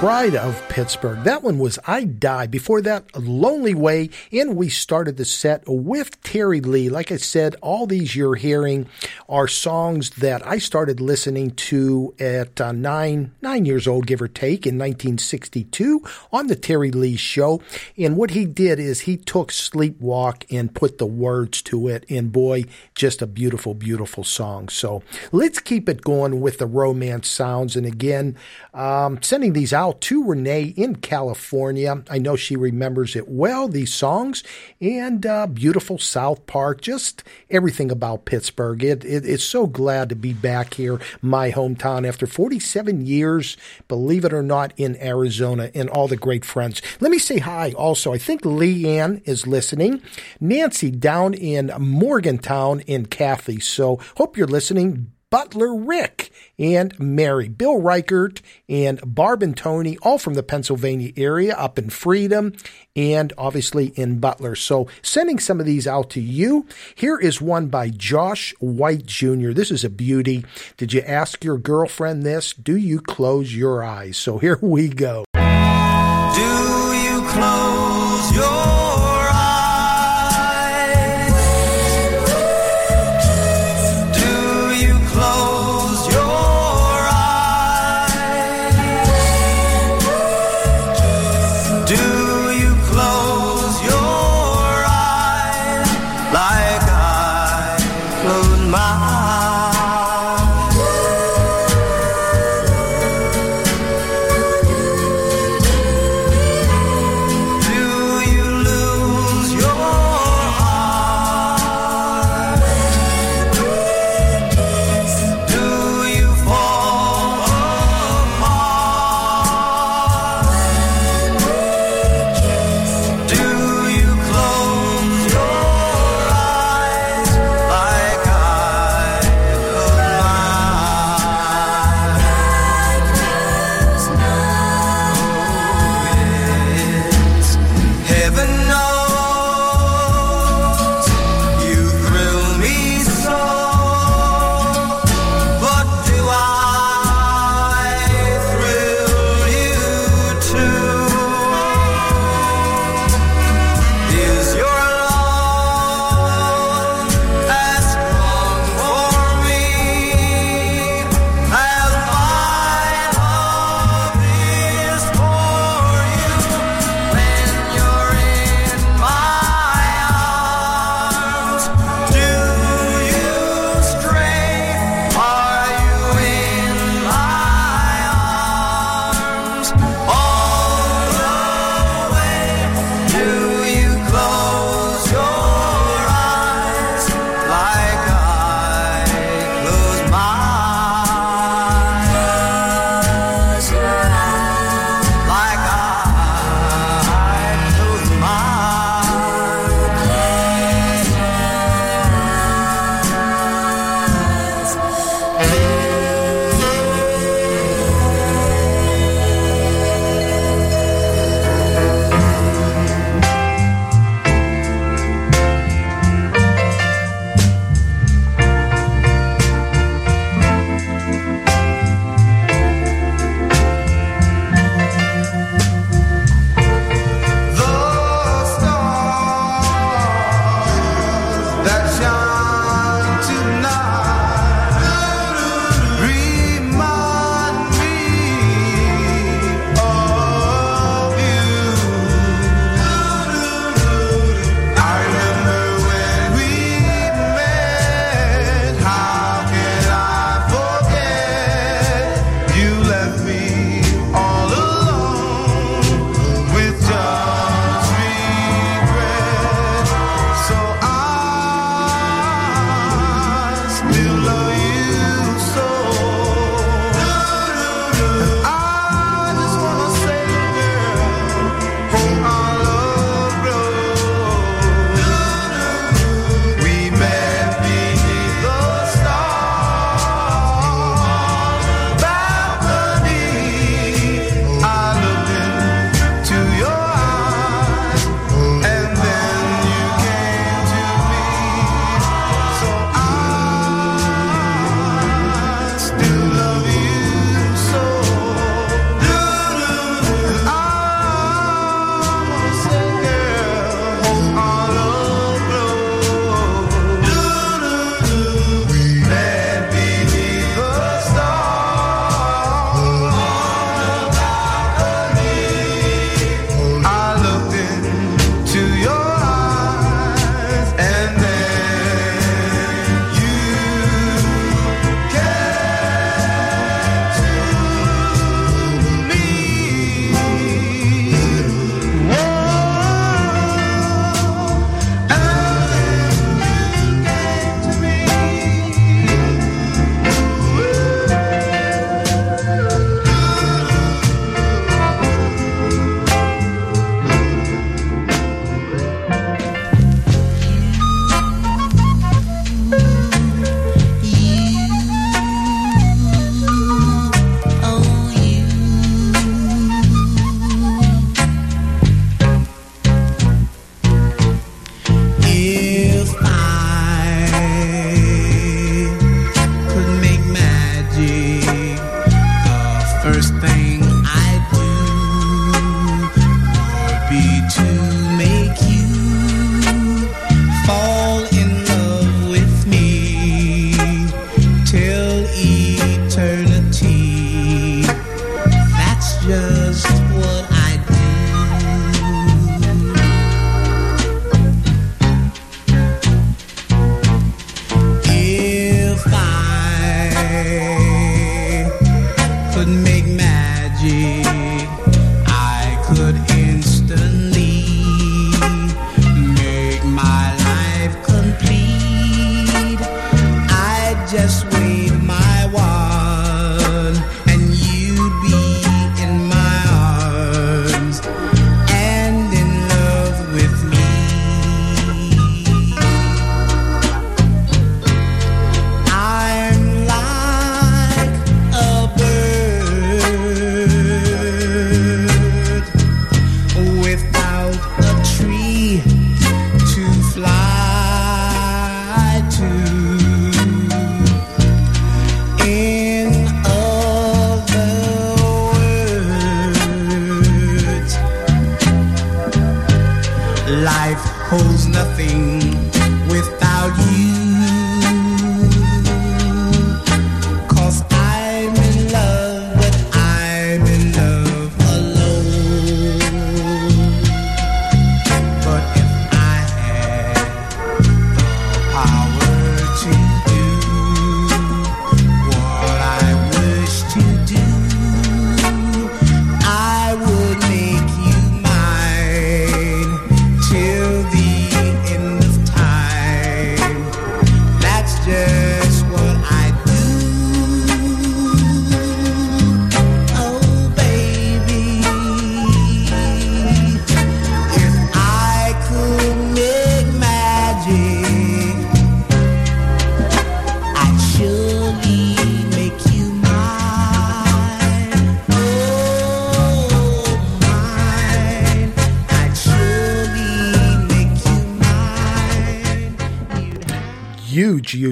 pride of Pittsburgh. That one was I Die. Before that, Lonely Way. And we started the set with Terry Lee. Like I said, all these you're hearing are songs that I started listening to at uh, nine, nine years old, give or take, in 1962 on the Terry Lee show. And what he did is he took Sleepwalk and put the words to it. And boy, just a beautiful, beautiful song. So let's keep it going with the romance sounds. And again, um, sending these out to Renee in California. I know she remembers it well, these songs, and uh, beautiful South Park, just everything about Pittsburgh. It, it, it's so glad to be back here, my hometown, after 47 years, believe it or not, in Arizona, and all the great friends. Let me say hi also. I think Leanne is listening, Nancy down in Morgantown, and Kathy. So hope you're listening. Butler Rick and Mary, Bill Reichert and Barb and Tony, all from the Pennsylvania area, up in Freedom and obviously in Butler. So sending some of these out to you. Here is one by Josh White Jr. This is a beauty. Did you ask your girlfriend this? Do you close your eyes? So here we go. Do you close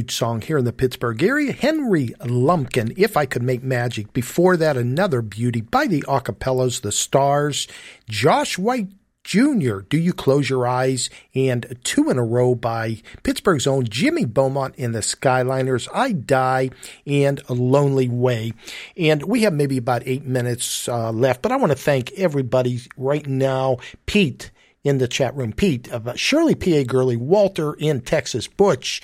Huge, song here in the Pittsburgh area. Henry Lumpkin, If I Could Make Magic. Before that, another beauty by the Acapellas, The Stars. Josh White Jr., Do You Close Your Eyes? And two in a row by Pittsburgh's own Jimmy Beaumont and the Skyliners, I Die and A Lonely Way. And we have maybe about eight minutes uh, left, but I want to thank everybody right now. Pete in the chat room, Pete, uh, Shirley P.A. Gurley, Walter in Texas, Butch,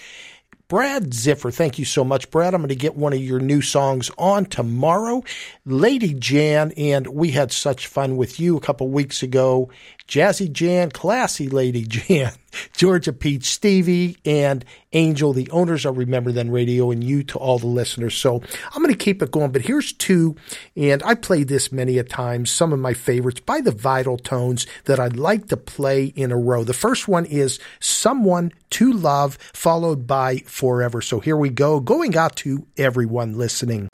Brad Ziffer, thank you so much, Brad. I'm going to get one of your new songs on tomorrow. Lady Jan, and we had such fun with you a couple weeks ago. Jazzy Jan, Classy Lady Jan, Georgia Peach, Stevie, and Angel, the owners of Remember Then Radio, and you to all the listeners. So I'm going to keep it going, but here's two, and I played this many a times, some of my favorites by the Vital Tones that I'd like to play in a row. The first one is Someone to Love, followed by Forever. So here we go, going out to everyone listening.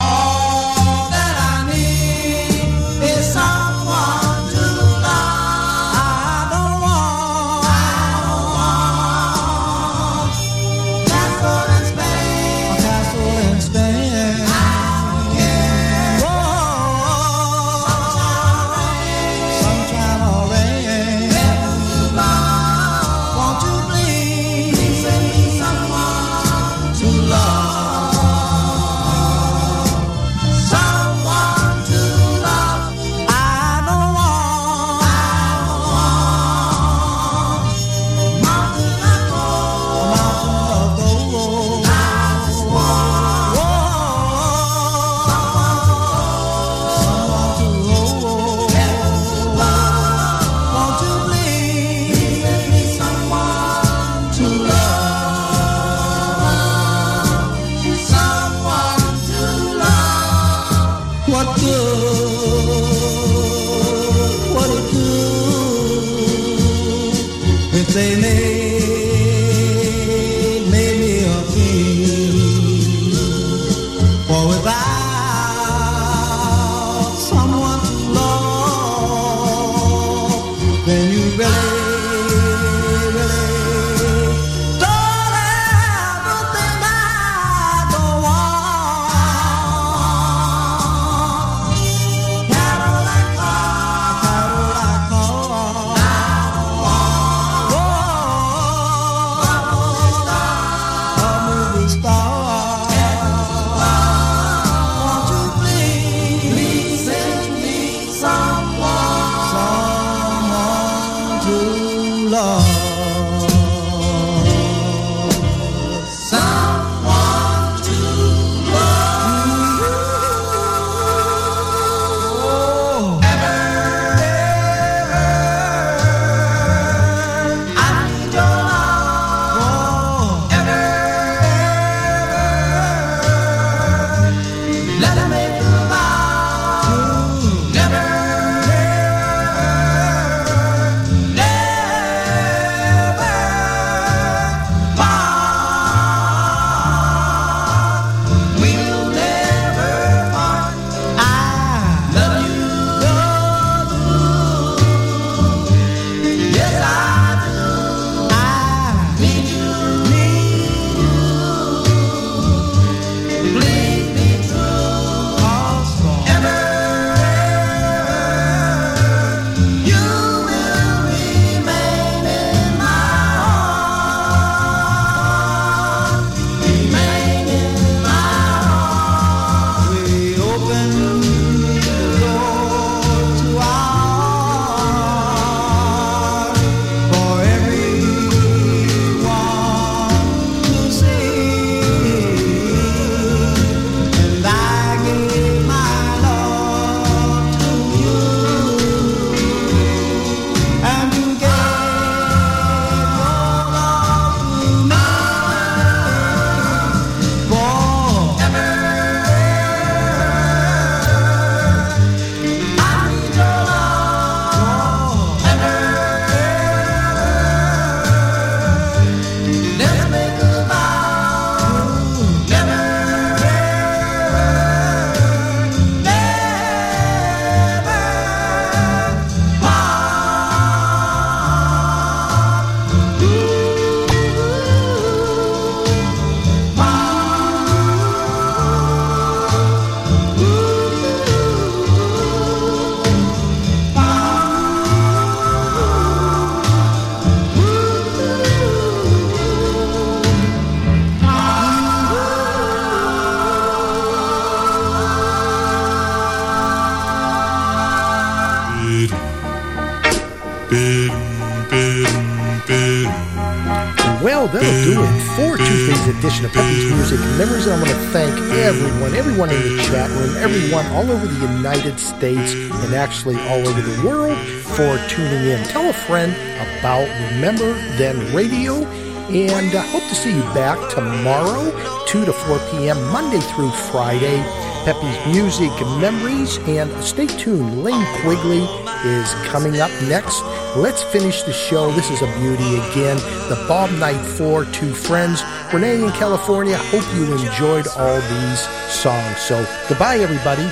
Chat room, everyone all over the United States and actually all over the world for tuning in. Tell a friend about Remember Then Radio. And I hope to see you back tomorrow, 2 to 4 p.m., Monday through Friday. Peppy's Music and Memories. And stay tuned. Lane Quigley is coming up next. Let's finish the show. This is a beauty again. The Bob Knight 4, Two Friends. Renee in California. Hope you enjoyed all these songs. So goodbye, everybody.